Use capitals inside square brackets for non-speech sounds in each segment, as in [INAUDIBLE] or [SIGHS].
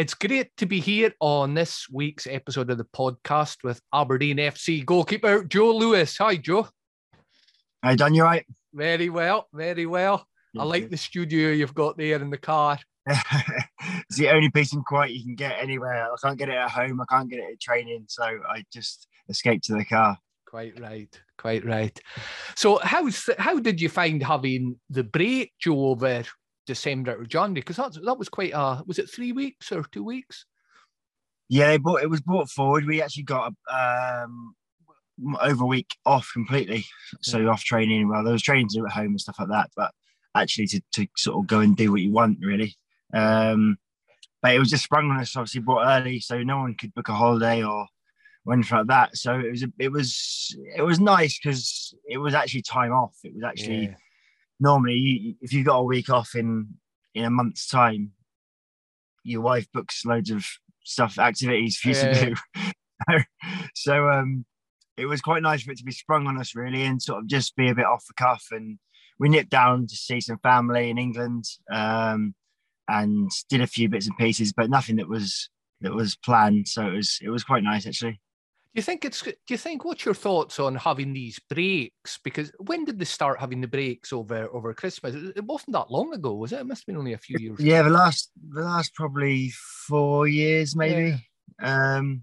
it's great to be here on this week's episode of the podcast with Aberdeen FC goalkeeper Joe Lewis. Hi, Joe. Hi, Dan. You right? Very well, very well. I like the studio you've got there in the car. [LAUGHS] it's the only peace and quiet you can get anywhere. I can't get it at home. I can't get it at training, so I just escape to the car. Quite right, quite right. So, how's how did you find having the break, Joe, over December or January? Because that that was quite a was it three weeks or two weeks? Yeah, but it was brought forward. We actually got um, over a week off completely, so yeah. off training. Well, there was training to do at home and stuff like that, but actually to, to sort of go and do what you want really. Um, but it was just sprung on us, obviously brought early, so no one could book a holiday or, anything like that. So it was it was it was nice because it was actually time off. It was actually yeah. Normally you, if you've got a week off in in a month's time, your wife books loads of stuff, activities for you yeah. to do. [LAUGHS] so um, it was quite nice for it to be sprung on us really, and sort of just be a bit off the cuff. And we nipped down to see some family in England. Um, and did a few bits and pieces, but nothing that was that was planned. So it was it was quite nice actually. Do you think it's? Do you think? What's your thoughts on having these breaks? Because when did they start having the breaks over over Christmas? It wasn't that long ago, was it? It must have been only a few years. Yeah, the last the last probably four years, maybe. Yeah. Um,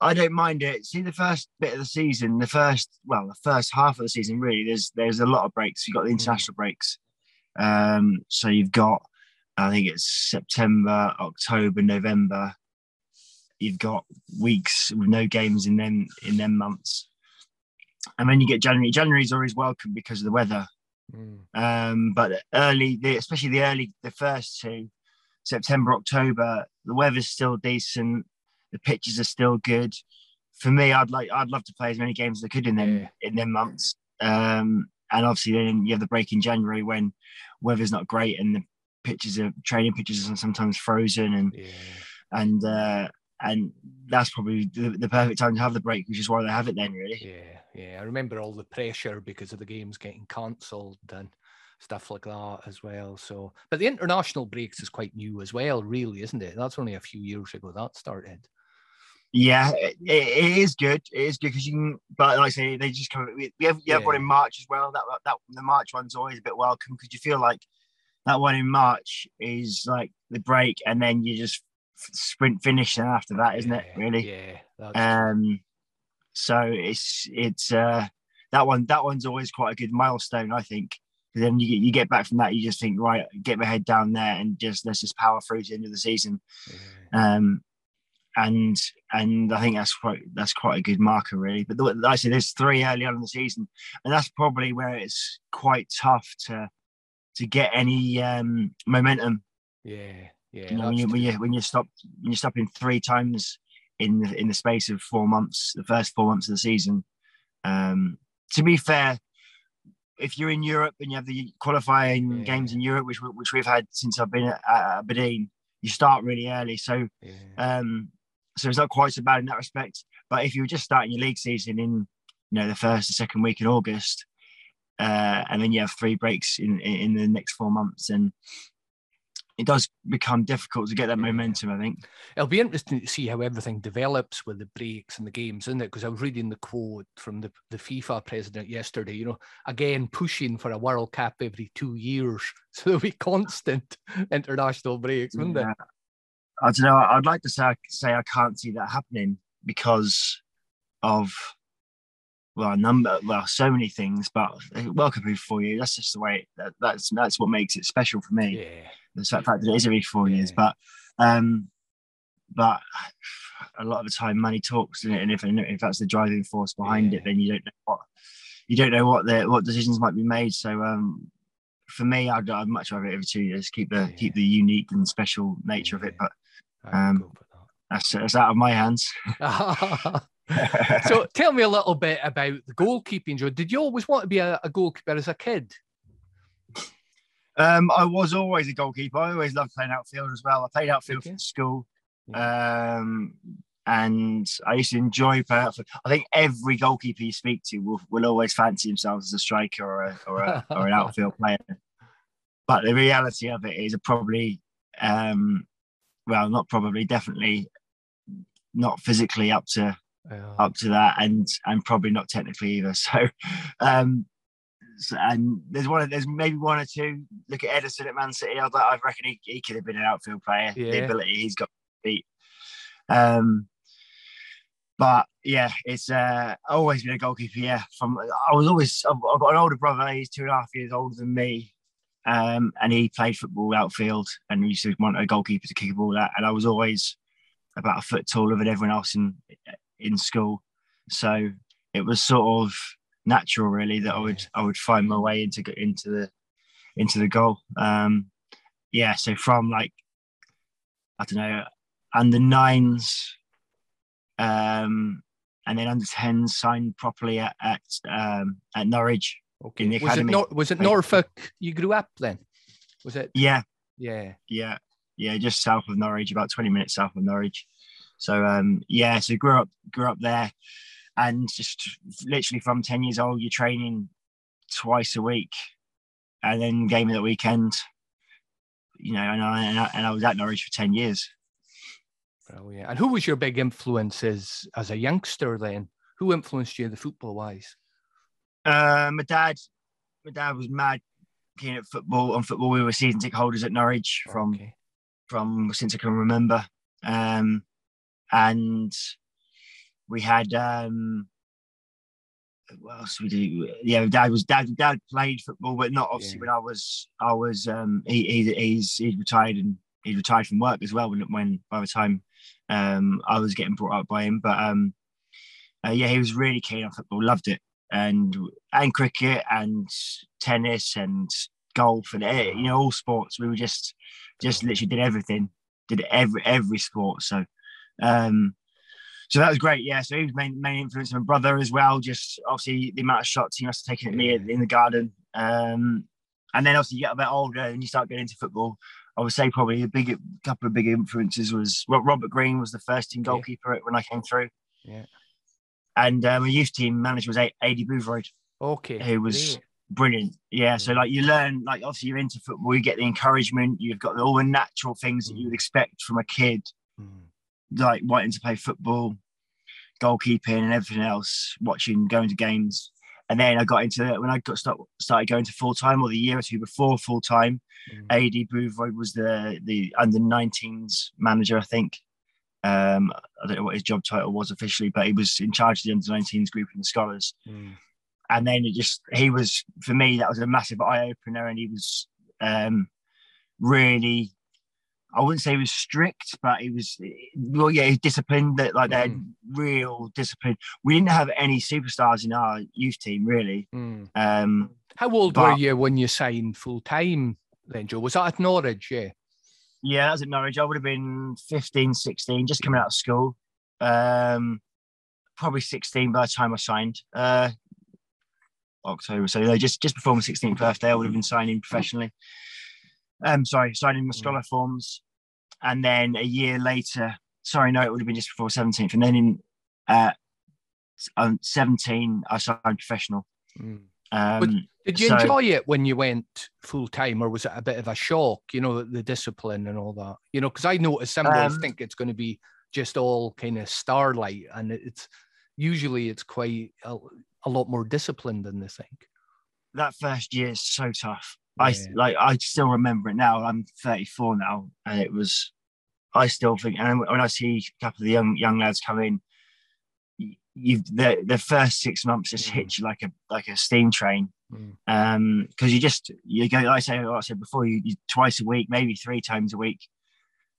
I don't mind it. See, the first bit of the season, the first well, the first half of the season, really. There's there's a lot of breaks. You've got the mm. international mm. breaks. Um, so you've got I think it's September, October, November. You've got weeks with no games in them in them months, and then you get January. January is always welcome because of the weather. Mm. Um, but early, the, especially the early, the first two, September, October, the weather's still decent. The pitches are still good. For me, I'd like, I'd love to play as many games as I could in them yeah. in them months. Um, and obviously, then you have the break in January when weather's not great and the pitches are training pitches are sometimes frozen and yeah. and uh, and that's probably the, the, perfect time to have the break, which is why they have it then, really. Yeah, yeah. I remember all the pressure because of the games getting cancelled and stuff like that as well. So, but the international breaks is quite new as well, really, isn't it? That's only a few years ago that started. Yeah, it, it is good. It is good because you can, but like I say, they just come. We have, you have yeah. one in March as well. That that the March one's always a bit welcome because you feel like that one in March is like the break, and then you just sprint finish and after that, isn't yeah, it? Really? Yeah. Um. So it's it's uh that one that one's always quite a good milestone, I think. Because then you get you get back from that, you just think, right, get my head down there and just let's just power through to the end of the season. Yeah. Um, and and I think that's quite that's quite a good marker, really. But the, like I say there's three early on in the season, and that's probably where it's quite tough to to get any um, momentum. Yeah, yeah. You know, when you, when you when you stop when you stop in three times in the, in the space of four months, the first four months of the season. Um, to be fair, if you're in Europe and you have the qualifying yeah. games in Europe, which which we've had since I've been at, at Aberdeen, you start really early. So, yeah. um, so it's not quite so bad in that respect. But if you were just starting your league season in, you know, the first or second week in August, uh, and then you have three breaks in, in the next four months, and it does become difficult to get that momentum. I think it'll be interesting to see how everything develops with the breaks and the games, isn't it? Because I was reading the quote from the, the FIFA president yesterday. You know, again pushing for a World Cup every two years, [LAUGHS] so there'll be constant [LAUGHS] international breaks, wouldn't yeah. there? I don't know. I'd like to say say I can't see that happening because of well, a number, well, so many things, but welcome for you. That's just the way that, that's that's what makes it special for me. Yeah. The fact that it is every four yeah. years, but um, but a lot of the time money talks, and if if that's the driving force behind yeah. it, then you don't know what you don't know what the what decisions might be made. So um, for me, I'd, I'd much rather it every two years. Keep the yeah. keep the unique and special nature of it, but um, that's that's out of my hands. [LAUGHS] [LAUGHS] so tell me a little bit about the goalkeeping, Joe. Did you always want to be a, a goalkeeper as a kid? Um, I was always a goalkeeper. I always loved playing outfield as well. I played outfield okay. school. Um, and I used to enjoy playing outfield. I think every goalkeeper you speak to will, will always fancy themselves as a striker or, a, or, a, or an [LAUGHS] outfield player. But the reality of it is probably um, well, not probably, definitely not physically up to up to that, and and probably not technically either. [LAUGHS] So, um, so, and there's one, there's maybe one or two. Look at Ederson at Man City. I, I reckon he, he could have been an outfield player. Yeah. The ability he's got beat. Um, but yeah, it's uh, always been a goalkeeper. Yeah, from I was always I've, I've got an older brother. He's two and a half years older than me, um, and he played football outfield and he used to want a goalkeeper to kick a ball at. And I was always about a foot taller than everyone else in in school, so it was sort of natural, really, that I would I would find my way into into the into the goal. Um, yeah, so from like I don't know, under nines um, and then under 10s signed properly at at, um, at Norwich okay. in the was academy. It Nor- was it Norfolk you grew up then? Was it? Yeah. Yeah. Yeah. Yeah. Just south of Norwich, about 20 minutes south of Norwich. So um, yeah, so grew up grew up there, and just literally from 10 years old, you're training twice a week, and then game of the weekend. You know, and I, and I, and I was at Norwich for 10 years. Brilliant. And who was your big influences as a youngster then? Who influenced you the football wise? Uh, my dad. My dad was mad keen at football. On football, we were season ticket holders at Norwich from okay. from since I can remember. Um, and we had um, what else we do? Yeah, dad was dad. Dad played football, but not obviously yeah. when I was. I was. Um, he, he he's he's retired and he retired from work as well when, when by the time um, I was getting brought up by him. But um, uh, yeah, he was really keen on football, loved it, and and cricket and tennis and golf and eh, you know all sports. We were just just literally did everything, did every every sport. So um, so that was great. Yeah, so he was main main influence. of My brother as well. Just obviously the amount of shots he must have taken at me in the garden. Um, and then obviously you get a bit older and you start getting into football. I would say probably a big couple of big influences was well, Robert Green was the first team goalkeeper yeah. when I came through. Yeah. And um, a youth team manager was Aidy Boothroyd. Okay. Who was brilliant. Yeah. So like you learn, like obviously you're into football, you get the encouragement, you've got all the natural things that you would mm. expect from a kid. Like wanting to play football, goalkeeping and everything else, watching, going to games. And then I got into it when I got start, started going to full time, or the year or two before full time. Mm. Aidy Boothroyd was the the under 19s manager, I think. Um, I don't know what his job title was officially, but he was in charge of the under 19s group and the scholars. Mm. And then it just he was for me that was a massive eye opener, and he was um, really I wouldn't say he was strict, but he was well, yeah, he's disciplined. That like mm. real discipline. We didn't have any superstars in our youth team, really. Mm. Um, How old but, were you when you signed full time? Then Joe was that at Norwich? Yeah, yeah, that was at Norwich. I would have been 15, 16, just coming out of school. Um, probably 16 by the time I signed. Uh, October, so just just before my 16th birthday, I would have been signing professionally. Um, sorry, signing my mm. scholar forms and then a year later, sorry, no, it would have been just before 17th. And then in uh, 17, I signed professional. Mm. Um, did you so, enjoy it when you went full time, or was it a bit of a shock? You know, the discipline and all that. You know, because I noticed some um, think it's going to be just all kind of starlight, and it's usually it's quite a, a lot more disciplined than they think. That first year is so tough. I like I still remember it now. I'm 34 now, and it was. I still think, and when I see a couple of the young young lads come in, you the the first six months just mm. hit you like a like a steam train. Mm. Um, because you just you go. Like I say, like I said before, you, you, twice a week, maybe three times a week,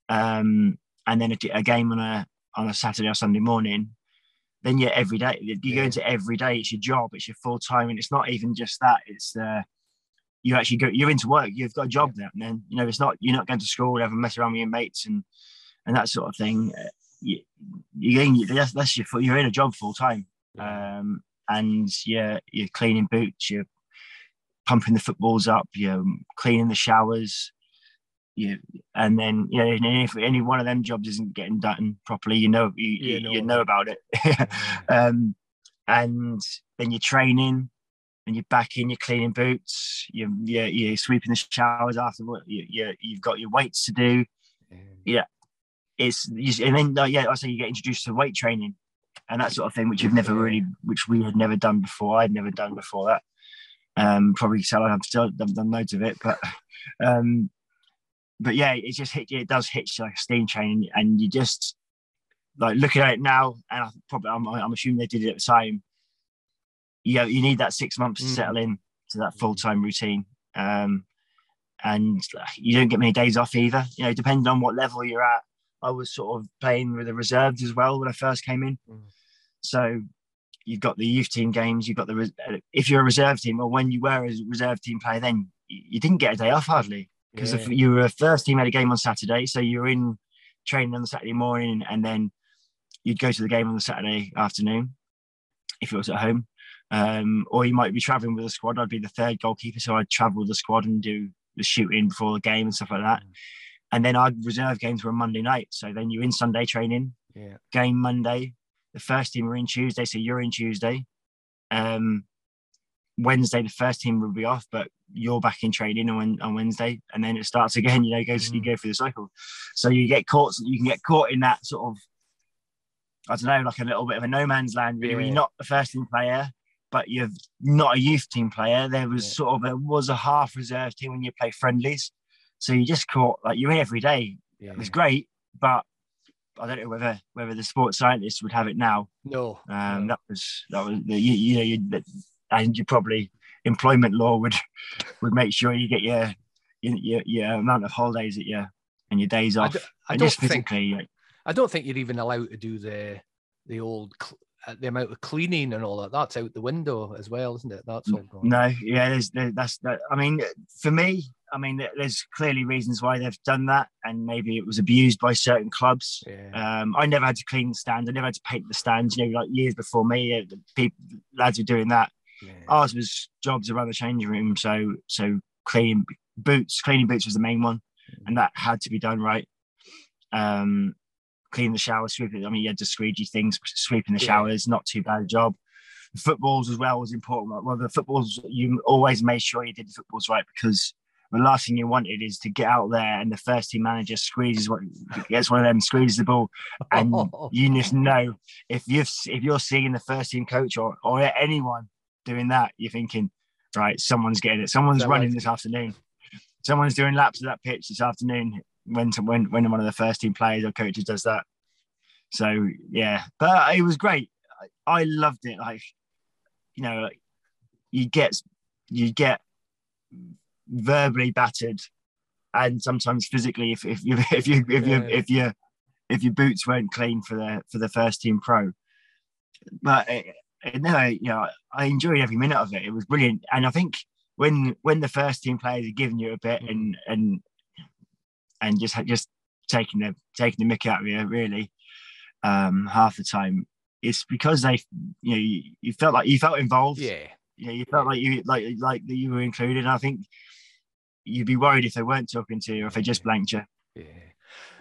um, and then a, a, game on a on a Saturday or Sunday morning. Then you're every day. You yeah. go into every day. It's your job. It's your full time, and it's not even just that. It's the you actually go you're into work you've got a job now and then you know it's not you're not going to school ever mess around with your mates and and that sort of thing. Uh, you, you're that's, that's your you're in a job full time um, and you're you're cleaning boots you're pumping the footballs up you're cleaning the showers you and then you know if any one of them jobs isn't getting done properly you know you, you, know, you know about it. [LAUGHS] Um, and then you're training and you're back in, you're cleaning boots, you're, you're, you're sweeping the showers after you, you, you've got your weights to do. Yeah. it's and then like, yeah, I say you get introduced to weight training and that sort of thing, which you've never really, which we had never done before. I'd never done before that. Um, probably so I've still I've done loads of it, but [LAUGHS] um, but yeah, it just hit you it does hit you like a steam train, and you just like looking at it now, and I probably I'm, I'm assuming they did it at the time. You know, you need that six months to mm. settle in to that full time routine. Um, and you don't get many days off either. You know, depending on what level you're at. I was sort of playing with the reserves as well when I first came in. Mm. So you've got the youth team games. You've got the if you're a reserve team or when you were a reserve team player, then you didn't get a day off hardly because yeah. if you were a first team had a game on Saturday, so you're in training on the Saturday morning and then you'd go to the game on the Saturday afternoon if it was at home. Um, or you might be traveling with a squad. I'd be the third goalkeeper, so I'd travel with the squad and do the shooting before the game and stuff like that. Mm. And then I'd reserve games for a Monday night. So then you're in Sunday training, yeah. game Monday. The first team are in Tuesday, so you're in Tuesday. Um, Wednesday, the first team will be off, but you're back in training on, on Wednesday, and then it starts again. [LAUGHS] You know, goes mm. you go through the cycle. So you get caught. You can get caught in that sort of, I don't know, like a little bit of a no man's land. Really, yeah. you're not the first team player, but you're not a youth team player. There was yeah. sort of there was a half reserve team when you play friendlies, so you just caught like you're in every day. Yeah. It was great, but I don't know whether whether the sports scientists would have it now. No, um, no. that was that was you, you know you, and you probably employment law would [LAUGHS] would make sure you get your your, your amount of holidays that you and your days off. I, do, I don't think like, I don't think you're even allowed to do the the old uh, the amount of cleaning and all that. That's out the window as well, isn't it? That's all gone. No, yeah, there's, that's that. I mean, for me, I mean, there's clearly reasons why they've done that, and maybe it was abused by certain clubs. Yeah. Um, I never had to clean the stand. I never had to paint the stands. You know, like years before me, uh, the people lads were doing that. Yeah. Ours was jobs around the changing room, so so cleaning boots, cleaning boots was the main one, mm. and that had to be done right. Um, clean the shower, sweeping. I mean, you had to squeegee things, sweeping the showers, not too bad a job. The footballs as well was important. Well, the footballs you always made sure you did the footballs right because the last thing you wanted is to get out there and the first team manager squeezes what gets one of them, squeezes the ball, and [LAUGHS] you just know if you've if you're seeing the first team coach or or anyone doing that, you're thinking, right, someone's getting it. Someone's running this afternoon. Someone's doing laps of that pitch this afternoon when to, when when one of the first team players or coaches does that. So yeah, but it was great. I, I loved it. Like you know, you get you get verbally battered, and sometimes physically if if you [LAUGHS] if you if you if you if your boots weren't clean for the for the first team pro. But no, you know, I enjoyed every minute of it. It was brilliant, and I think when when the first team players are giving you a bit mm. and and and just just taking the taking the mick out of you, really, um, half the time, it's because they, you know, you, you felt like you felt involved. Yeah, you know, you felt like you like like that you were included. I think you'd be worried if they weren't talking to you or if they just blanked you. Yeah.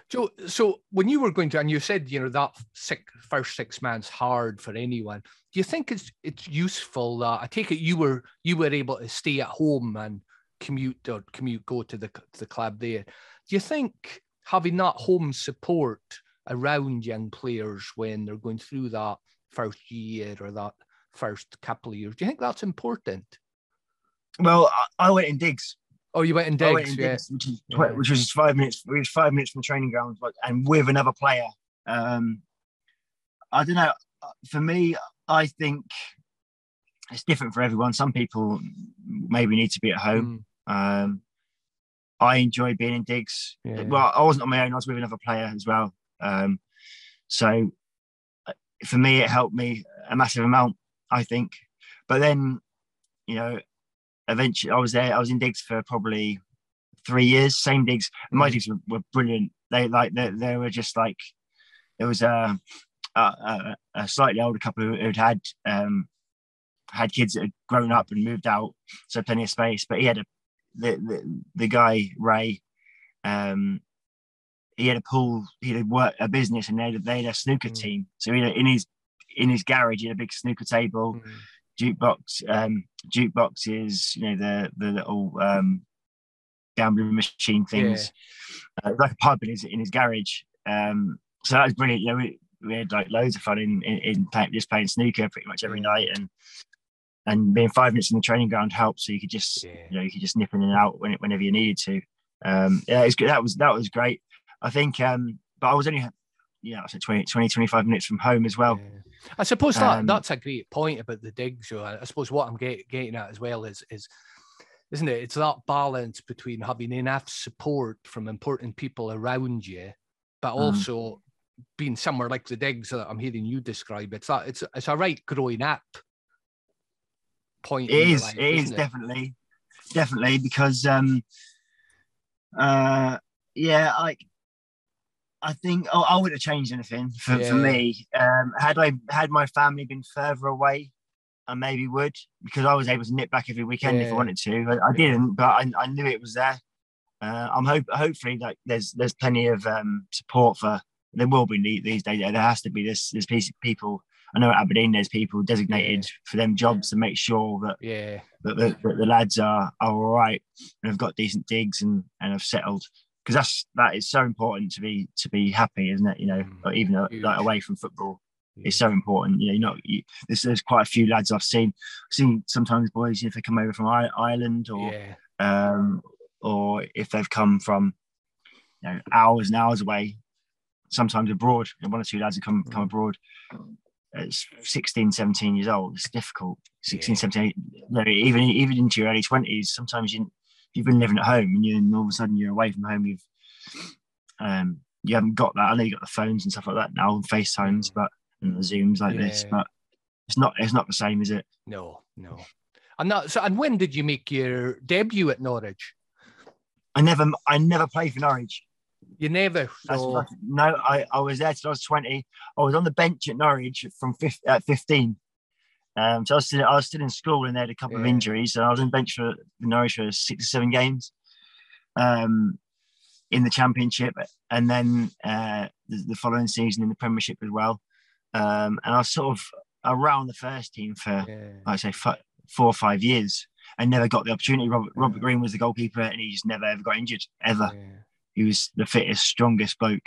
So, so when you were going to, and you said, you know, that six, first six months hard for anyone. Do you think it's it's useful that I take it you were you were able to stay at home and commute or commute go to the to the club there? Do you think having that home support around young players when they're going through that first year or that first couple of years, do you think that's important? Well, I went in digs. Oh, you went in digs, went in yeah. Digs, which, is, yeah. which was five minutes. It was five minutes from training ground, and with another player. Um, I don't know. For me, I think it's different for everyone. Some people maybe need to be at home. Mm. Um, I enjoy being in digs. Yeah. Well, I wasn't on my own. I was with another player as well. Um, so uh, for me, it helped me a massive amount. I think. But then, you know, eventually I was there. I was in digs for probably three years. Same digs. my mm. digs were, were brilliant. They like they, they were just like there was a, a, a slightly older couple who'd had um, had kids that had grown up and moved out, so plenty of space. But he had a the the, the guy Ray. Um, he had a pool, he had work a business, and they had, they had a snooker mm. team. So he had, in his in his garage, he had a big snooker table. Mm jukebox um jukeboxes you know the the little um gambling machine things yeah. uh, like a pub in his in his garage Um, so that was brilliant. You know, we, we had like loads of fun in, in, in play, just playing snooker pretty much every night and and being five minutes in the training ground helped so you could just yeah. you know you could just nip in and out when, whenever you needed to. Um yeah it's good. That was that was great. I think um but i was only yeah i said 20, 20 25 minutes from home as well. Yeah. i suppose that um, that's a great point about the digs so i suppose what i'm get, getting at as well is is isn't it it's that balance between having enough support from important people around you but mm. also mm being somewhere like the digs that I'm hearing you describe, it's that it's it's a right growing up point. It is. It is it? definitely, definitely because um, uh, yeah, like I think oh, I wouldn't have changed anything for, yeah. for me. Um, had I had my family been further away, I maybe would because I was able to nip back every weekend yeah. if I wanted to. I, I didn't, but I, I, knew it was there. Uh, I'm hope hopefully like there's there's plenty of um, support for there will be these days. There has to be this this piece of people. I know at Aberdeen there's people designated yeah. for them jobs to make sure that yeah that the, that the lads are, are all right and have got decent digs and and have settled because that's that is so important to be to be happy, isn't it? You know, mm. even like away from football. It's so important, you know. You know, you, there's, there's quite a few lads I've seen. seen sometimes boys if they come over from Ireland or yeah. um, or if they've come from you know hours and hours away sometimes abroad. One or two lads have come come mm. abroad. It's 16, 17 years old. It's difficult. 16, yeah. 17, even even into your early twenties. Sometimes you you've been living at home and you and all of a sudden you're away from home. You've um you haven't got that. I know you got the phones and stuff like that now, and FaceTimes, mm. but and the Zooms like yeah. this, but it's not it's not the same, is it? No, no. And that, so, and when did you make your debut at Norwich? I never I never played for Norwich. You never. So... No, I, I was there till I was 20. I was on the bench at Norwich from 15, at 15. Um, so I was, still, I was still in school and they had a couple yeah. of injuries. And I was on bench for Norwich for six or seven games um, in the championship. And then uh, the, the, following season in the Premiership as well. Um, and I was sort of around the first team for, yeah. like I say, four or five years. and never got the opportunity. Robert, Robert Green was the goalkeeper and he just never ever got injured, ever. He was the fittest, strongest bloke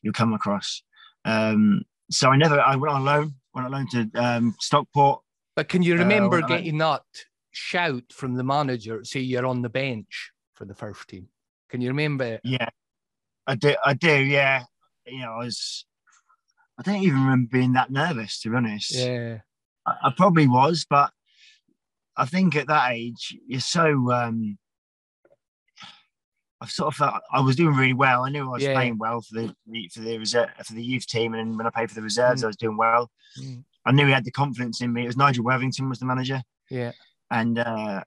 you'll come across. Um, so I never, I went on loan, went on loan to um, Stockport. But can you uh, remember uh, getting that shout from the manager, say you're on the bench for the first team? Can you remember? Yeah, I do. I do. Yeah, you know, I was. I don't even remember being that nervous, to be honest. Yeah, I, I probably was, but I think at that age you're so um, I sort of felt I was doing really well. I knew I was yeah. playing well for the for the reserve for the youth team, and when I played for the reserves, mm. I was doing well. Mm. I knew he had the confidence in me. It was Nigel Worthington was the manager. Yeah, and uh,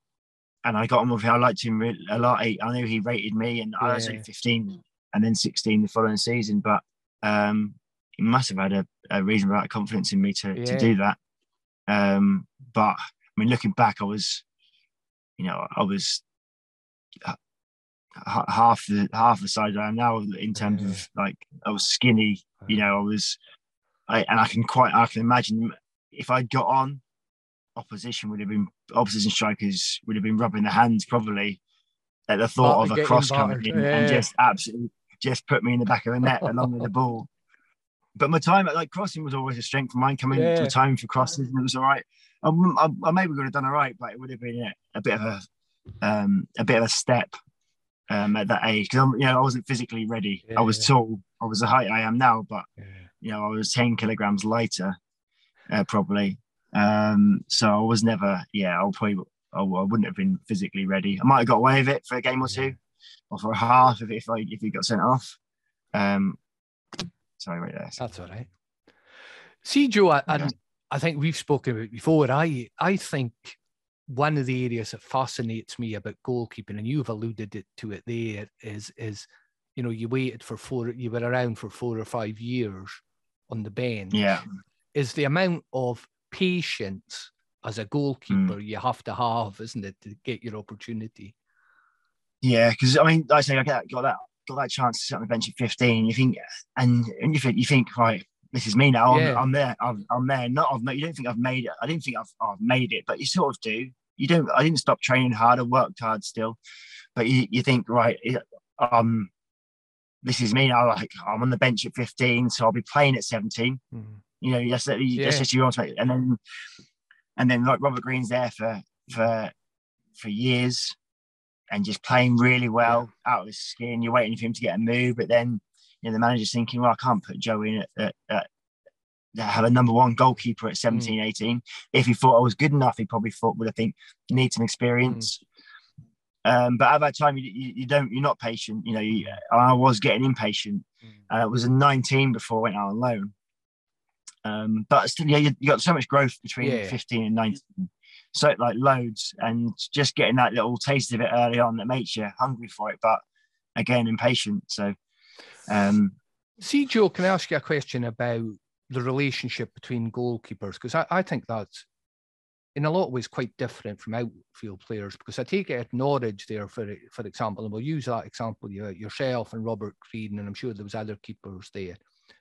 and I got on with him. I liked him a lot. I knew he rated me, and yeah. I was only 15 and then 16 the following season. But um, he must have had a, a reasonable amount of confidence in me to, yeah. to do that. Um, but I mean, looking back, I was, you know, I was half the half the size I am now in terms yeah. of like I was skinny, you know, I was, I and I can quite I can imagine if I'd got on, opposition would have been opposition strikers would have been rubbing their hands probably at the thought of a cross coming in yeah. and just absolutely just put me in the back of the net along with the ball. But my time at like crossing was always a strength of mine. Coming yeah. to time for crosses, and it was all right. I, I, I maybe would have done all right, but it would have been a, a bit of a um, a bit of a step um, at that age because you know I wasn't physically ready. Yeah, I was tall. I was the height I am now, but yeah. you know I was ten kilograms lighter, uh, probably. Um, so I was never. Yeah, I'll probably. I, I wouldn't have been physically ready. I might have got away with it for a game or two, or for a half if if I if he got sent off. Um, sorry, right there. That's all right. See, Joe, and I think we've spoken about before. I I think one of the areas that fascinates me about goalkeeping, and you've alluded to it there, is is you know you waited for four, you were around for four or five years on the bench. Yeah, is the amount of patience as a goalkeeper mm. you have to have, isn't it, to get your opportunity? Yeah, because I mean, like I say, I got, got that got that chance to sit on the bench at 15. You think, and and you think, you think, right, this is me now. I'm, I'm, there. I'm, I'm there. Not I've you don't think I've made it. I didn't think I've, I've made it, but you sort of do. You don't. I didn't stop training hard. I worked hard still, but you, you think right. Um, this is me. I like I'm on the bench at 15, so I'll be playing at 17. Mm. You know, that's, that's yeah. just you want to make, and then and then like Robert Green's there for for for years and just playing really well yeah. out of his skin. You're waiting for him to get a move, but then you know the manager's thinking, well, I can't put Joe in at, at, at have a number one goalkeeper at 17, mm. 18. If he thought I was good enough, he probably thought, well, I think need some experience. Mm. Um, but at that time, you, you, you, don't, you're not patient. You know, you, I was getting impatient. Mm. Uh, it was a 19 before I went out on loan. Um, but still, yeah, you, you, got so much growth between yeah. 15 and 19. So, like, loads, and just getting that little taste of it early on that makes you hungry for it, but again, impatient. So, um, see, Joe, can I ask you a question about the relationship between goalkeepers? Because I, I think that's in a lot of ways quite different from outfield players because I take it at Norwich there for for example, and we'll use that example you, yourself and Robert Green, and I'm sure there was other keepers there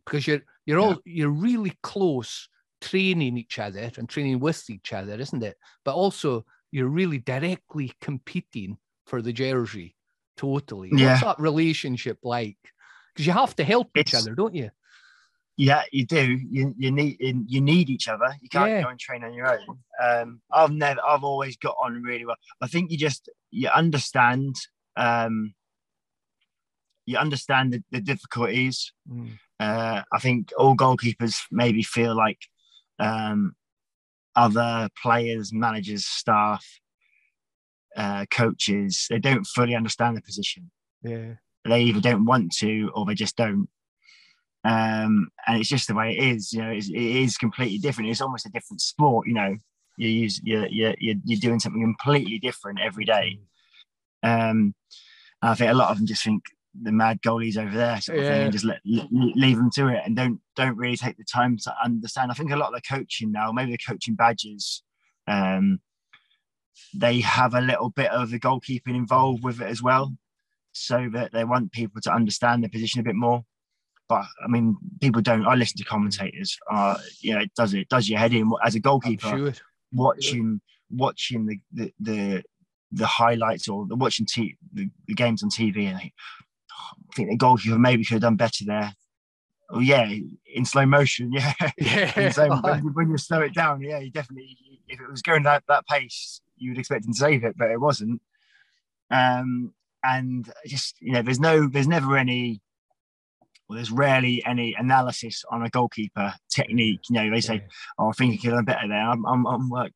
because you're you're all you're really close training each other and training with each other, isn't it? But also you're really directly competing for the jersey totally. Yeah. What's that relationship like? Because you have to help it's, each other, don't you? Yeah, you do. You you need you need each other. You can't yeah. go and train on your own. Um, I've never. I've always got on really well. I think you just you understand. Um, you understand the, the difficulties. Mm. Uh, I think all goalkeepers maybe feel like um, other players, managers, staff, uh, coaches, they don't fully understand the position. Yeah. They either don't want to or they just don't. Um, and it's just the way it is. You know, it's, it is completely different. It's almost a different sport. You know, you use you're you're you're doing something completely different every day. Um, I think a lot of them just think the mad goalies over there, sort of yeah. thing, and just let, leave them to it, and don't don't really take the time to understand. I think a lot of the coaching now, maybe the coaching badges, um, they have a little bit of the goalkeeping involved with it as well, so that they want people to understand the position a bit more but I mean, people don't. I listen to commentators. Uh, you know, it does it does your head in as a goalkeeper. Sure. Watching watching the, the the the, highlights or watching t- the, the, games on TV, and I think the goalkeeper maybe could have done better there. Oh yeah, in slow motion, [LAUGHS] yeah. Yeah. so when, [LAUGHS] when, you slow it down, yeah, you definitely. If it was going that that pace, you would expect him to save it, but it wasn't. Um, and just you know, there's no, there's never any well, there's rarely any analysis on a goalkeeper technique. You know, they say, "Oh, I think he could have done better there." I'm, I'm, I'm like,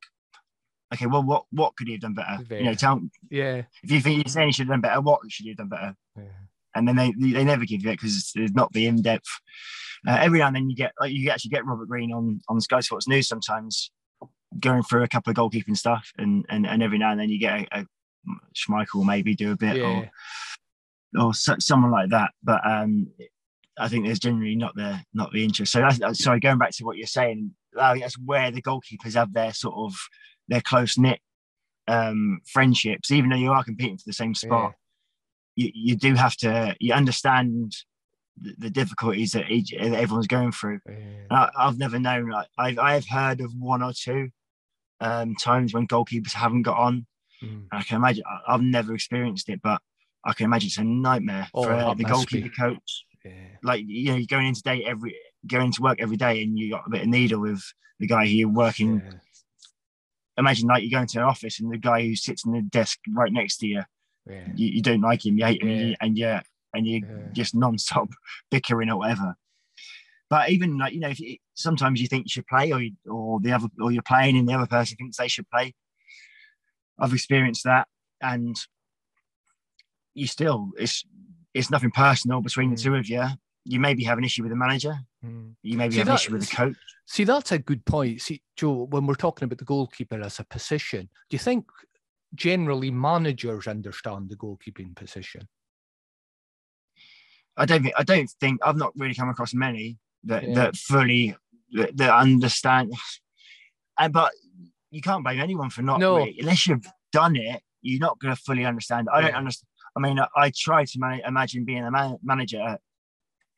okay, well, what what could he have done better? Yeah. You know, tell yeah. If you think you're saying he should have done better, what should he have done better? Yeah. And then they they never give you it because there's not the in depth. Uh, every now and then you get like you actually get Robert Green on on Sky Sports News sometimes going through a couple of goalkeeping stuff, and and, and every now and then you get a, a Schmeichel maybe do a bit yeah. or or someone like that. But um, I think there's generally not the not the interest. So that's, sorry, going back to what you're saying, I think that's where the goalkeepers have their sort of their close knit um, friendships, even though you are competing for the same spot. Yeah. You, you do have to you understand the, the difficulties that, each, that everyone's going through. Yeah. I, have never known. Like, I've I've heard of one or two um, times when goalkeepers haven't got on. Mm. I can imagine. I, have never experienced it, but I can imagine it's a nightmare oh, for uh, the goalkeeper be. coach yeah. Like you know, you're going into day every going to work every day, and you got a bit of needle with the guy who you're working. Yeah. Imagine like you go into an office and the guy who sits in the desk right next to you, yeah. you, you, don't like him, you hate him, yeah. and you and you just non-stop [LAUGHS] bickering or whatever. But even like you know, you, sometimes you think you should play, or you, or the other, or you're playing, and the other person thinks they should play. I've experienced that, and you still it's it's nothing personal between mm. the two of you. You maybe have an issue with the manager. Mm. You maybe see, have an issue with the coach. See, that's a good point. See, Joe, when we're talking about the goalkeeper as a position, do you think generally managers understand the goalkeeping position? I don't think. I don't think. I've not really come across many that yeah. that fully that, that understand. [SIGHS] And but you can't blame anyone for not no. Really, unless you've done it. You're not going to fully understand. I don't understand. I mean, I, I try to man- imagine being a man- manager at,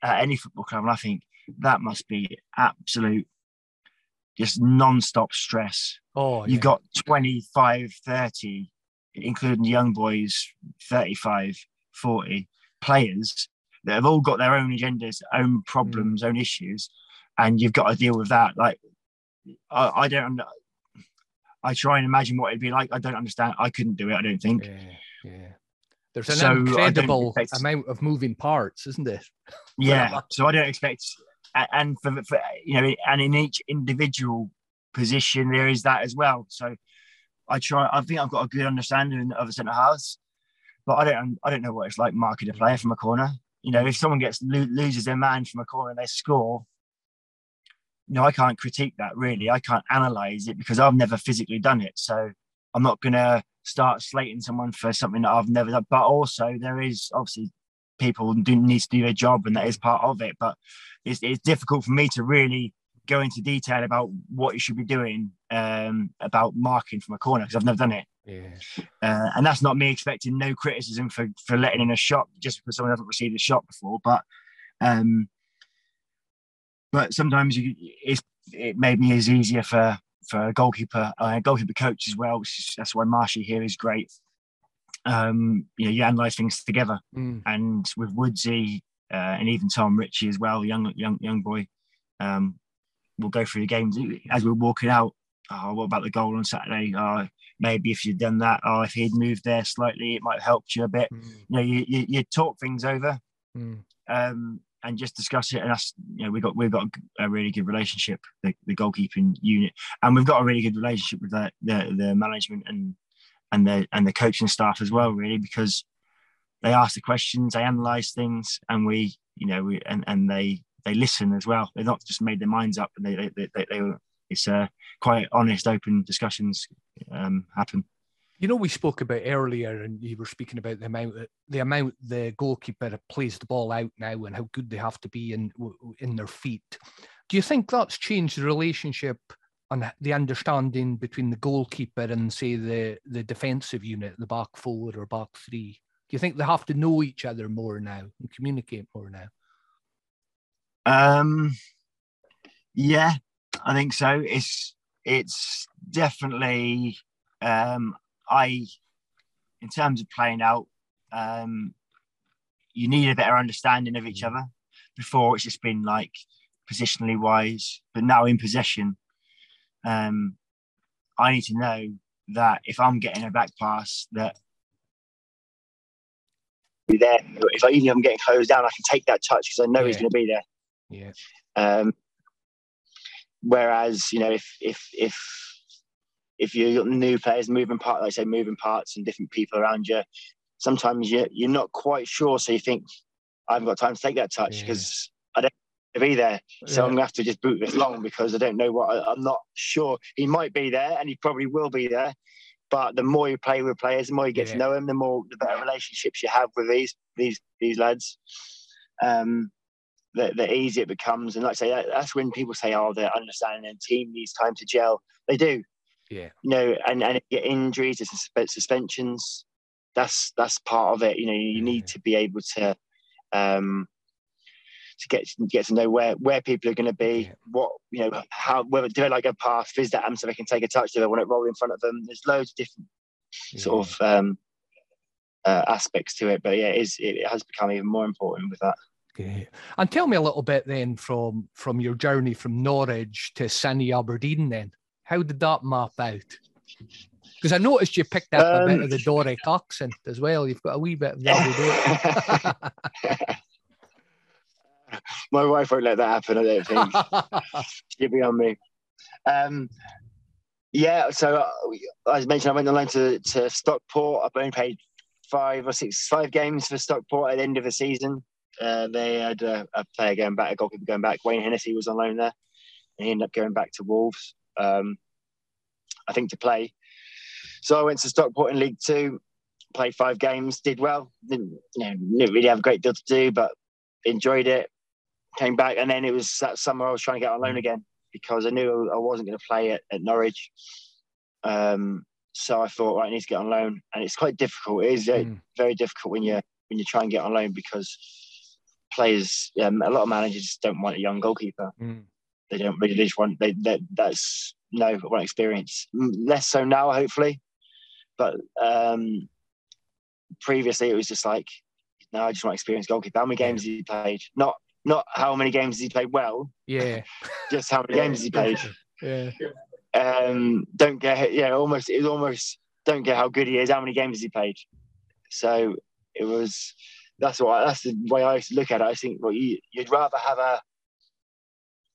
at any football club, and I think that must be absolute just non-stop stress. Oh, you've got 25, 30, including young boys, 35, 40 players that have all got their own agendas, own problems, mm. own issues, and you've got to deal with that. Like, I, I, don't. I try and imagine what it'd be like. I don't understand. I couldn't do it. I don't think. Yeah, yeah. There's an so incredible expect, amount of moving parts, isn't it? [LAUGHS] Yeah. so I don't expect, and for, for you know, and in each individual position there is that as well. So I try. I think I've got a good understanding of the centre halves, but I don't. I don't know what it's like marking a player from a corner. You know, if someone gets loses their man from a corner and they score, no, I can't critique that really. I can't analyze it because I've never physically done it. So I'm not going to start slating someone for something that I've never done. But also, there is obviously people do need to do their job, and that is part of it. But it's, it's difficult for me to really go into detail about what you should be doing um, about marking from a corner because I've never done it. Yeah. Uh, and that's not me expecting no criticism for for letting in a shot just because someone hasn't received a shot before. But um, but sometimes you, it's it made me as easier for for a goalkeeper, uh, a goalkeeper coach as well. Is, that's why Marshy here is great. Um, you know, you analyse things together, mm. and with Woodsy uh, and even Tom Ritchie as well, young young young boy. Um, we'll go through the games as we're walking out. Oh, what about the goal on Saturday? Oh, maybe if you'd done that, or oh, if he'd moved there slightly, it might have helped you a bit. Mm. You know, you, you, you, talk things over. Mm. Um, and just discuss it. And that's you know we got we've got a really good relationship, the, the goalkeeping unit, and we've got a really good relationship with the the, the management and and the and the coaching staff as well, really, because they ask the questions, they analyze things, and we you know we and and they they listen as well. They're not just made their minds up, and they they they, they, they it's uh, quite honest, open discussions um, happen. You know, we spoke about earlier, and you were speaking about the amount the amount the goalkeeper plays the ball out now, and how good they have to be in in their feet. Do you think that's changed the relationship and the understanding between the goalkeeper and say the the defensive unit, the back four or back three? Do you think they have to know each other more now and communicate more now? Um, yeah, I think so. It's it's definitely um, I, in terms of playing out, um, you need a better understanding of each mm. other. Before it's just been like positionally wise, but now in possession, um, I need to know that if I'm getting a back pass, that be there. If I even if I'm getting closed down, I can take that touch because I know yeah. he's going to be there. Yeah. Um, whereas you know if if if if you're new players moving parts, like I say, moving parts and different people around you, sometimes you you're not quite sure. So you think, I haven't got time to take that touch because yeah. I don't to be there. So yeah. I'm gonna have to just boot this long because I don't know what I, am not sure. He might be there and he probably will be there. But the more you play with players, the more you get yeah. to know them, the more the better relationships you have with these these these lads. Um, the, the easier it becomes. And like I say, that, that's when people say, "Oh, they're understanding and team needs time to gel." They do. Yeah. You know, and and get injuries and suspensions. That's that's part of it. You know, you yeah. need to be able to um to get get to know where where people are going to be, yeah. what you know, how whether do they like a path, is that so they can take a touch, do they want it roll in front of them? There's loads of different yeah. sort of um, uh, aspects to it, but yeah, it is it has become even more important with that. Okay. And tell me a little bit then from from your journey from Norwich to sunny Aberdeen then. How did that map out? Because I noticed you picked up um, a bit of the um, Doric accent as well. You've got a wee bit of the [LAUGHS] My wife won't let that happen, I don't think. [LAUGHS] She'll be on me. Um, yeah, so uh, as mentioned, I went on loan to, to Stockport. I've only played five or six, five games for Stockport at the end of the season. Uh, they had a, a, player going back, a goalkeeper going back. Wayne Hennessy was on loan there, and he ended up going back to Wolves um, I think, to play. So I went to Stockport in League Two, played five games, did well. Didn't, you know, didn't really have a great deal to do, but enjoyed it. Came back, and then it was that summer I was trying to get on loan again because I knew I wasn't going to play at, at Norwich. Um, so I thought, right, I need to get on loan, and it's quite difficult. It is mm. very difficult when you when you try and get on loan because players, um, a lot of managers don't want a young goalkeeper. Mm they don't really just want they, they that's no one experience less so now hopefully but um previously it was just like no, I just want experience goalkeeper. How many games has he played? Not not how many games has he played well. Yeah. [LAUGHS] just how many games has he played. [LAUGHS] Yeah. Um, don't get yeah, almost it's almost don't get how good he is. How many games has he played? So it was. That's what I, that's the way I used to look at it. I think well, you, you'd rather have a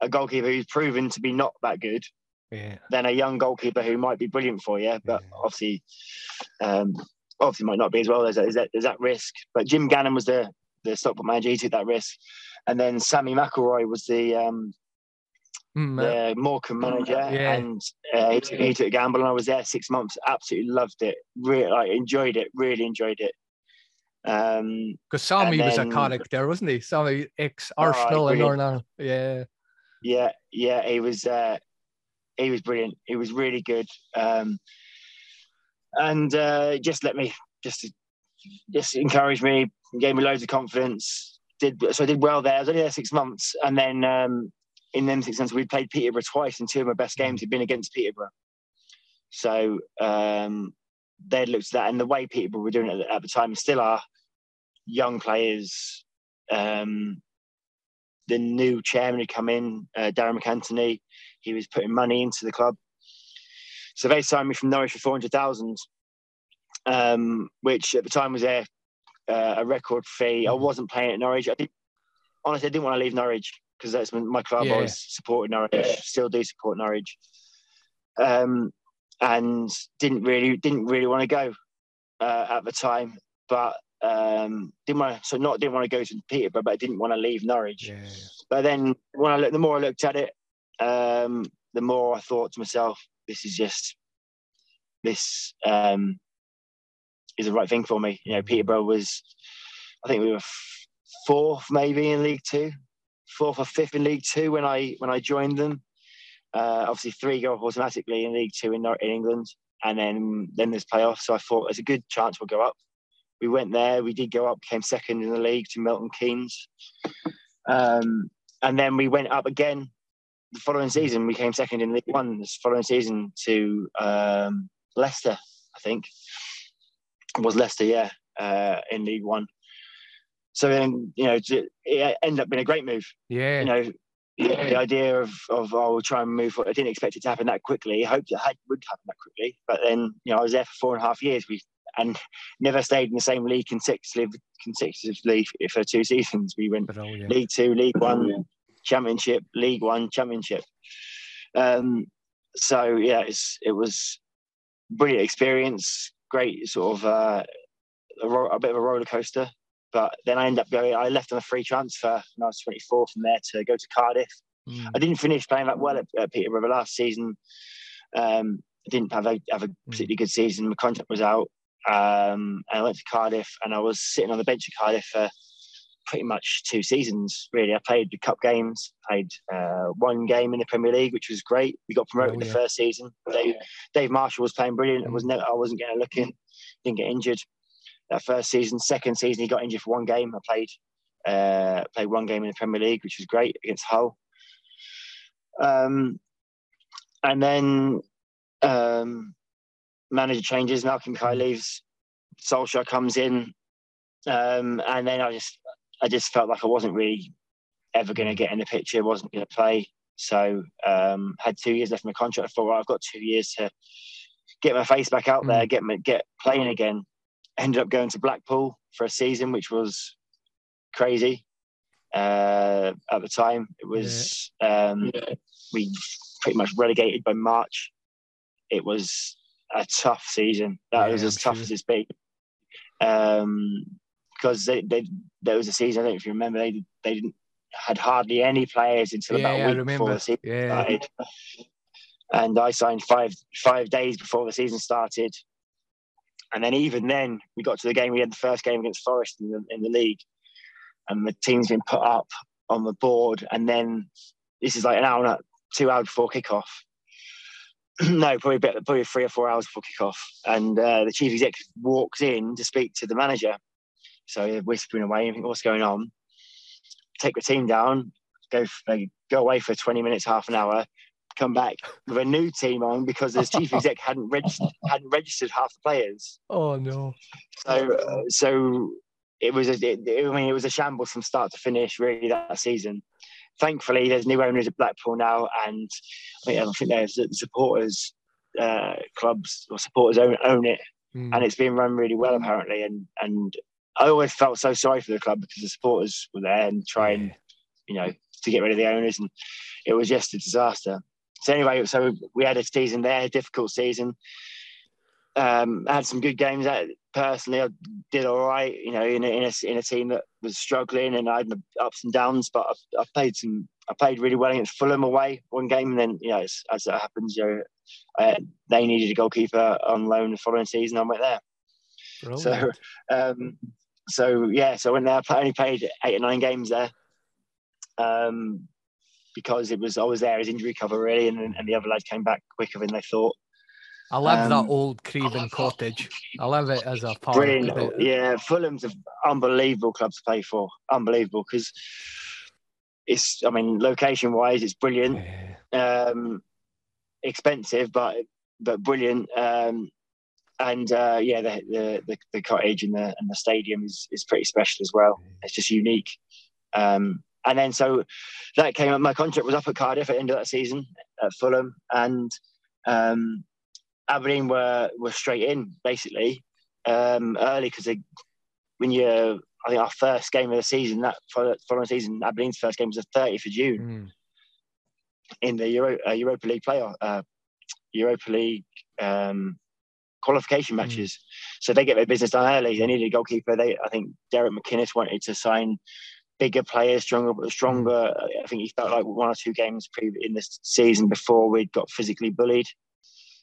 a goalkeeper who's proven to be not that good Yeah. than a young goalkeeper who might be brilliant for you, but Yeah. obviously, um, obviously might not be as well. There's, there's, that, there's that risk. But Jim Gannon was the the Stockport manager. He took that risk, and then Sammy McIlroy was the um, Mm, the Morecambe manager, Yeah. and uh, he, took, he took a gamble, and I was there six months. Absolutely loved it. Really, like, enjoyed it. Really enjoyed it. Um, Because Sammy was a then- character, wasn't he? Sammy ex Oh, Arsenal and. Northern Ireland. Yeah. yeah, yeah, he was uh, he was brilliant. He was really good, um, and uh, just let me just just encouraged me, gave me loads of confidence. Did so I did well there. I was only there six months, and then um, in them six months we played Peterborough twice, and two of my best games had been against Peterborough. So um, they looked at that, and the way Peterborough were doing it at the time, still are young players. Um, the new chairman had come in, uh, Darragh MacAnthony. He was putting money into the club. So they signed me from Norwich for 400,000, um, which at the time was a, uh, a record fee. I wasn't playing at Norwich. I did, honestly, I didn't want to leave Norwich because that's my club. Yeah. I was supporting Norwich, still do support Norwich. Um, and didn't really didn't really want to go uh, at the time, but um, didn't want to. So not didn't want to go to Peterborough, but I didn't want to leave Norwich. Yeah. But then when I looked, the more I looked at it, um, the more I thought to myself, this is just this um, is the right thing for me. You know, Peterborough was, I think we were fourth maybe in League Two, fourth or fifth in League Two when I when I joined them. Uh, obviously, three go up automatically in League Two in, in England, and then then there's playoffs. So I thought there's a good chance we'll go up. We went there. We did go up. Came second in the league to Milton Keynes. Um, and then we went up again the following season. We came second in League One this following season to um, Leicester, I think. It was Leicester, yeah, uh, in League One. So then, you know, it ended up being a great move. Yeah. You know, the, the idea of, of oh, we'll try and move forward. I didn't expect it to happen that quickly. I hoped it had, would happen that quickly. But then, you know, I was there for four and a half years. We and never stayed in the same league consecutively, consecutively for two seasons. We went Brilliant. League Two, League One, Championship, League One, Championship. Um, so yeah, it's, it was brilliant experience. Great sort of uh, a, ro- a bit of a roller coaster. But then I ended up going. I left on a free transfer when I was 24 from there to go to Cardiff. Mm. I didn't finish playing that well at, at Peterborough last season. Um, I didn't have a have a particularly good season. My contract was out. Um, and I went to Cardiff, and I was sitting on the bench at Cardiff for pretty much two seasons. Really, I played the cup games, played uh, one game in the Premier League, which was great. We got promoted Oh, the first season. Dave, Dave Marshall was playing brilliant. It was no, I wasn't getting a look in. Didn't get injured that first season. Second season, he got injured for one game. I played uh, played one game in the Premier League, which was great against Hull. Um, and then um, manager changes. Malky Mackay leaves. Solskjaer comes in, um, and then I just I just felt like I wasn't really ever going to get in the picture. wasn't going to play. So um, had two years left in my contract. I thought, well, I've got two years to get my face back out there, get my, get playing again. Ended up going to Blackpool for a season, which was crazy uh, at the time. It was um, we pretty much relegated by March. It was a tough season. That Yeah, was as tough as it's been. Um, because they, they there was a season. I don't know if you remember. They they didn't had hardly any players until Yeah, about a week before the season Yeah. started. And I signed five five days before the season started. And then even then, we got to the game. We had the first game against Forest in the, in the league, and the team's been put up on the board. And then this is like an hour, and a- two hours before kickoff. [CLEARS THROAT] no, probably a bit, probably three or four hours before kickoff. And uh, the chief executive walks in to speak to the manager. So they're whispering away. You think, what's going on? Take the team down, go they go away for 20 minutes, half an hour, come back with a new team on because the chief [LAUGHS] exec hadn't registered hadn't registered half the players. Oh no. So uh, so it was a, it, I mean it was a shambles from start to finish really that season. Thankfully, there's new owners at Blackpool now, and I, mean, I think there's the supporters uh, clubs or supporters own, own it, mm. and it's been run really well apparently. And and I always felt so sorry for the club because the supporters were there and trying, you know, to get rid of the owners, and it was just a disaster. So anyway, so we had a season there, a difficult season. Um, had some good games. Personally, I did all right. You know, in a, in a, in a team that was struggling, and I had ups and downs. But I, I played some. I played really well against Fulham away one game, and then you know, as, as it happens, you know, uh, they needed a goalkeeper on loan the following season. I went there. Brilliant. So, um, so yeah, so I went there. I only played eight or nine games there. Um, because it was I was there as injury cover really, and, and the other lads came back quicker than they thought. I love um, that old Craven Cottage. I love it as a park. Brilliant. Yeah, Fulham's an unbelievable club to play for. Unbelievable because it's, I mean, location wise, it's brilliant. Yeah. Um, expensive, but but brilliant. Um, and uh, yeah, the, the, the the cottage and the and the stadium is is pretty special as well. It's just unique. Um, and then so that came up. My contract was up at Cardiff at the end of that season at Fulham, and um, Aberdeen were were straight in basically um, early because when you I think our first game of the season that following season Aberdeen's first game was the 30th of June mm. in the Euro, uh, Europa League playoff uh, Europa League um, qualification hmm. matches. Mm. So they get their business done early. They needed a goalkeeper. They I think Derek McInnes wanted to sign bigger players, stronger, stronger. Mm. I think he felt like one or two games in the season before we'd got physically bullied,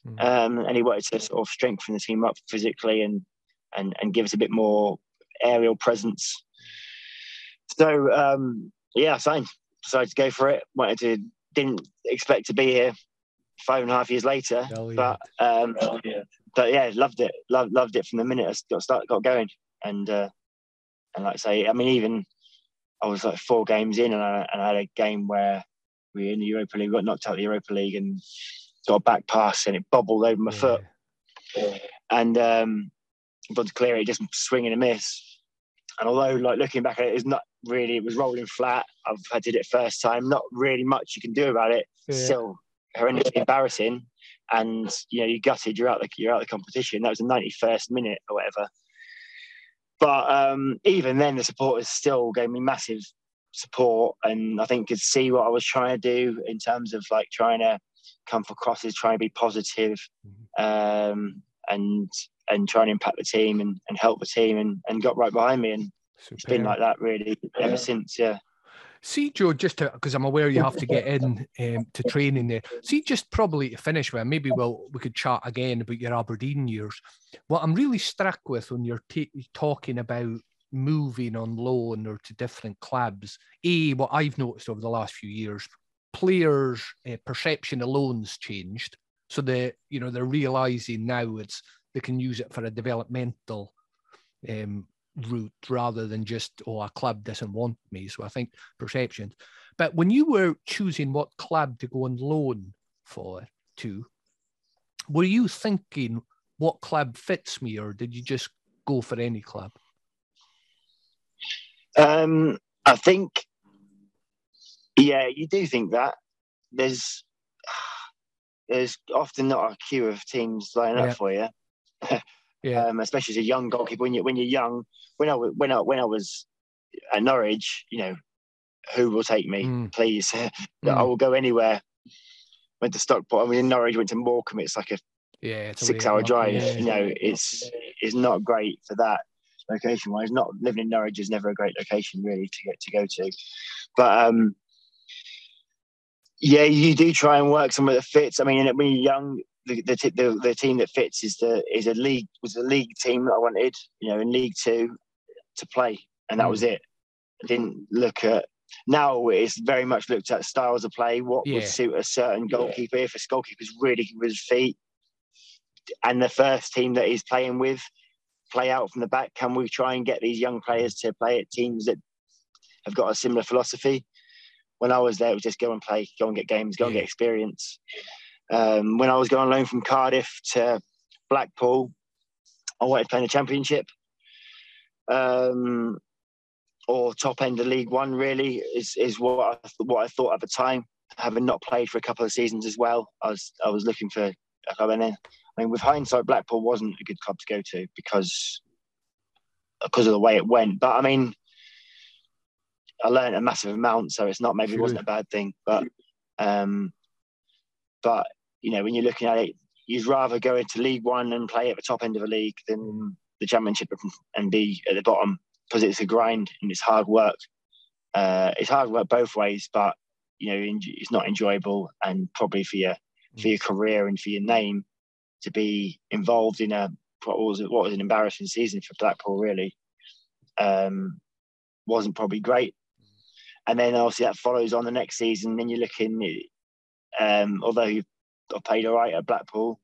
mm. um, and he wanted to sort of strengthen the team up physically and and and give us a bit more aerial presence. So um, yeah, I signed. Decided to go for it. Wanted to. Didn't expect to be here five and a half years later, oh, yeah. but um, oh, yeah. But yeah, loved it. Loved loved it from the minute I got start got going, and uh, and like I say, I mean, even I was like four games in, and I, and I had a game where we were in the Europa League, got knocked out of the Europa League, and got a back pass, and it bobbled over my yeah. foot, and um, but to clear it, just swing and a miss. And although, like looking back at it, it's not really. It was rolling flat. I've I did it first time. Not really much you can do about it. Yeah. Still horrendously embarrassing. And you know, you gutted. You're out the you're out the competition. That was the 91st minute or whatever. But um, even then, the supporters still gave me massive support, and I think could see what I was trying to do in terms of like trying to come for crosses, trying to be positive, mm-hmm. um, and and trying to impact the team and, and help the team, and, and got right behind me, and Super. it's been like that really ever since. Yeah. See, Joe, just because I'm aware you have to get [LAUGHS] in um, to training there. See, just probably to finish with, maybe we'll we could chat again about your Aberdeen years. What I'm really struck with when you're t- talking about moving on loan or to different clubs, a what I've noticed over the last few years, players' uh, perception of loans changed, so they you know they're realizing now it's they can use it for a developmental um, route rather than just oh a club doesn't want me. So i think perceptions. But when you were choosing what club to go on loan for to were you thinking what club fits me or did you just go for any club? Um i think yeah you do think that. There's there's often not a queue of teams lining yeah. up for you [LAUGHS] yeah. Um, especially as a young goalkeeper when you when you're young when I when I when I was at Norwich, you know, who will take me, mm. please? [LAUGHS] mm. I will go anywhere. Went to Stockport. I mean, in Norwich, went to Morecambe. It's like a yeah, six-hour drive. Yeah. You know, it's it's not great for that location wise. Not living in Norwich is never a great location really to get to go to, but um, yeah, you do try and work somewhere that fits. I mean, when you're young, the, the, the, the, team that fits is the is a league was a league team that I wanted, you know, in League Two to play, and that mm. was it. I didn't look at now it's very much looked at styles of play, what yeah. would suit a certain goalkeeper. Yeah. If a goalkeeper's really good with his feet, and the first team that he's playing with play out from the back, can we try and get these young players to play at teams that have got a similar philosophy? When I was there, it was just go and play, go and get games, go yeah. and get experience. Um, when I was going loan from Cardiff to Blackpool, I wanted to play in the Championship. um, or top end of League One. Really is is what I, what I thought at the time. Having not played for a couple of seasons as well, I was I was looking for a club. And then, I mean, with hindsight, Blackpool wasn't a good club to go to because because of the way it went. But I mean, I learned a massive amount, so it's not maybe it wasn't a bad thing. But um, but you know, when you're looking at it, you'd rather go into League One and play at the top end of the league than the Championship and be at the bottom because it's a grind and it's hard work. Uh, it's hard work both ways, but you know, it's not enjoyable and probably for your for your career and for your name to be involved in a what was what was an embarrassing season for Blackpool really um, wasn't probably great. And then obviously that follows on the next season. Then you're looking, um, although you've played all right at Blackpool,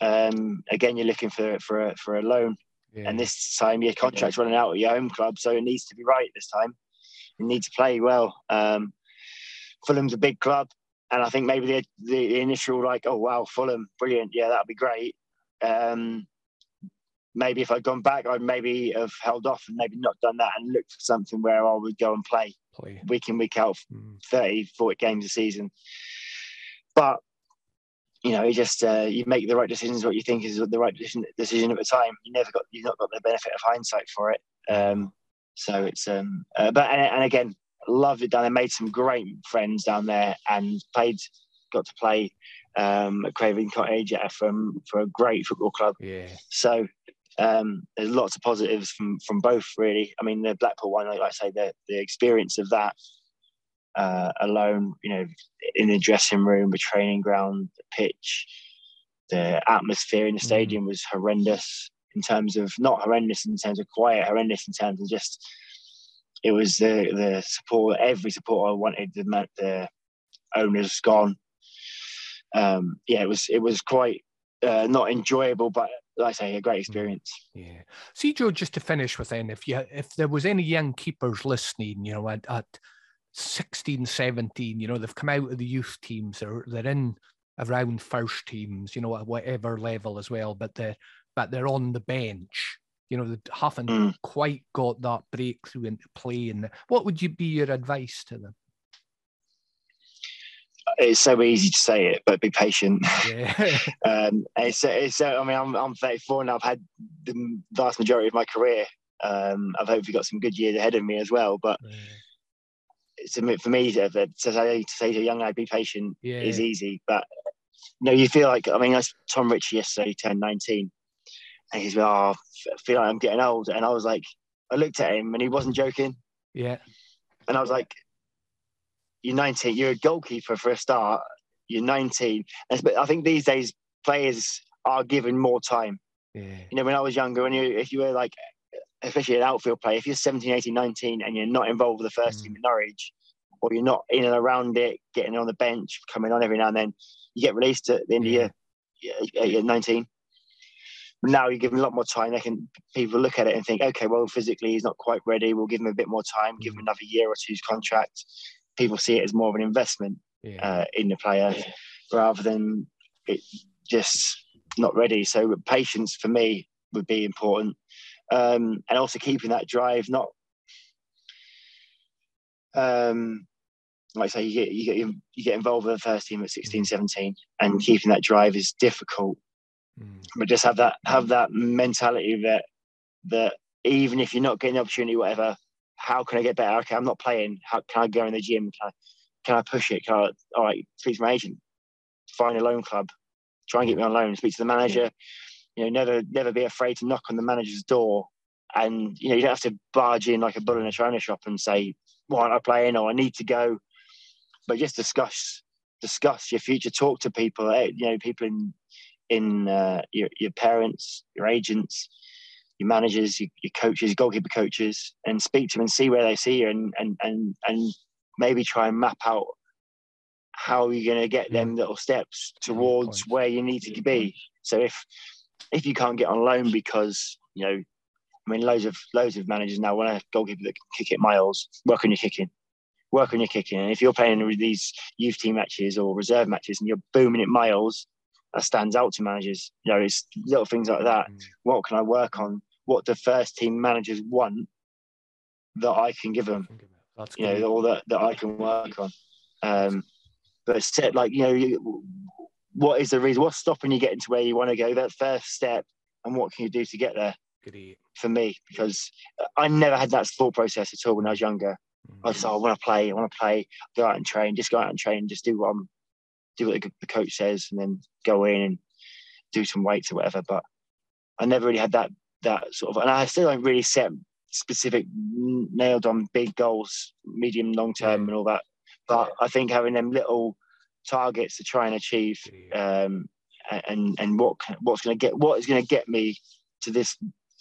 um, again you're looking for for a, for a loan. Yeah. And this time your contract's running out at your home club, so it needs to be right this time. You need to play well. Um, Fulham's a big club, and I think maybe the, the initial like, oh wow, Fulham, brilliant, yeah, that'd be great. Um, maybe if I'd gone back, I'd maybe have held off and maybe not done that and looked for something where I would go and play, play. week in, week out, mm. 30, 40 games a season. But, you know, you just, uh, you make the right decisions, what you think is the right decision, decision at the time. You never got, you've not got the benefit of hindsight for it. Um, so it's, um, uh, but, and, and again, loved it down there, made some great friends down there and played, got to play um, at Craven Cottage FM for a great football club. Yeah. So um, there's lots of positives from from both really. I mean, the Blackpool one, like I say, the the experience of that uh, alone, you know, in the dressing room, the training ground, the pitch, the atmosphere in the mm. stadium was horrendous in terms of not horrendous in terms of quiet, horrendous in terms of just it was the the support. Every support I wanted. The the owners gone. Um, yeah, it was it was quite uh, not enjoyable, but like I say, a great mm. experience. Yeah. See, Joe, just to finish with then, if you if there was any young keepers listening, you know, at, at 16, 17, you know, they've come out of the youth teams, they're they're in around first teams, you know, at whatever level as well, but they're but they're on the bench. You know, they haven't mm. quite got that breakthrough into play. And What would you be your advice to them? it's so easy to say it, but be patient. [LAUGHS] Yeah. um, it's, it's, I mean, I'm, I'm 34 and I've had the vast majority of my career. Um, I've hopefully got some good years ahead of me as well. But yeah. It's a, for me to, to, say, to say to a young lad, be patient yeah. is easy. But you know, you feel like, I mean, I Tom Ritchie yesterday turned 19 and he's like, oh, I feel like I'm getting old. And I was like, I looked at him and he wasn't joking. Yeah. And I was like, you're 19, you're a goalkeeper for a start, you're 19. But I think these days players are given more time. Yeah. You know, when I was younger, when you if you were like, especially an outfield player, if you're 17, 18, 19 and you're not involved with the first mm. team in Norwich, or you're not in and around it, getting on the bench, coming on every now and then, you get released at the end yeah. of your, your 19 now you give him a lot more time. They can people look at it and think, okay, well, physically he's not quite ready. We'll give him a bit more time, give him mm. another year or two's contract, people see it as more of an investment yeah. uh, in the player yeah. rather than it just not ready. So patience for me would be important, um, and also keeping that drive. Not um, like I say, you get you get you get involved with the first team at 16, mm. 17, and keeping that drive is difficult. Mm. But just have that have that mentality that that even if you're not getting the opportunity, whatever, how can I get better? Okay, I'm not playing. How can I go in the gym? Can I, can I push it? Can I, all right, speak to my agent, find a loan club, try and get me on loan, speak to the manager. You know, never never be afraid to knock on the manager's door. And you know, you don't have to barge in like a bull in a china shop and say, "Why aren't I playing?" or "I need to go." But just discuss discuss your future. Talk to people. Eh, you know, people in in uh, your your parents, your agents your managers, your, your coaches, goalkeeper coaches, and speak to them and see where they see you, and and and and maybe try and map out how you're going to get them little steps towards where you need to be. So if if you can't get on loan because you know, I mean, loads of loads of managers now want a goalkeeper that can kick it miles. Work on your kicking, work on your kicking. And if you're playing these youth team matches or reserve matches and you're booming it miles, that stands out to managers. You know, it's little things like that. Mm. What can I work on? what the first team managers want that I can give them. That's you know, all that that I can work on. Um, but set like you know, what is the reason? What's stopping you getting to where you want to go? That first step, and what can you do to get there? For me, because I never had that thought process at all when I was younger. I just, oh, I want to play, I want to play, go out and train, just go out and train, just do what I'm, do what the coach says, and then go in and do some weights or whatever. But I never really had that that sort of, and I still don't really set specific nailed on big goals, medium, long term, mm. and all that. But I think having them little targets to try and achieve, um, and and what what's going to get what is going to get me to this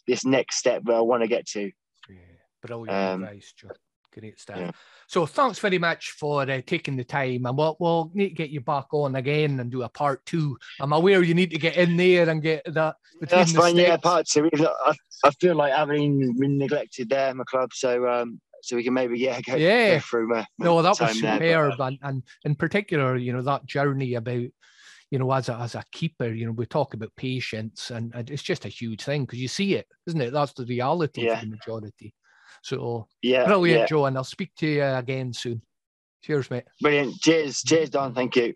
this next step where I want to get to. Yeah, brilliant um, advice, Joe. Great stuff. Yeah. So thanks very much for uh, taking the time, and we'll, we'll need to get you back on again and do a part two. I'm aware you need to get in there and get that. That's fine. Yeah, part two. I, I feel like Aberdeen been neglected there, in my club. So um, so we can maybe yeah go, yeah. Go through my, my no that was superb there, but, uh, and, and in particular you know that journey about you know as a, as a keeper you know we talk about patience and, and it's just a huge thing because you see it isn't it that's the reality yeah. for the majority so yeah, brilliant, yeah. Joe, and I'll speak to you again soon. Cheers, mate. Brilliant. Cheers, cheers, Don. Thank you.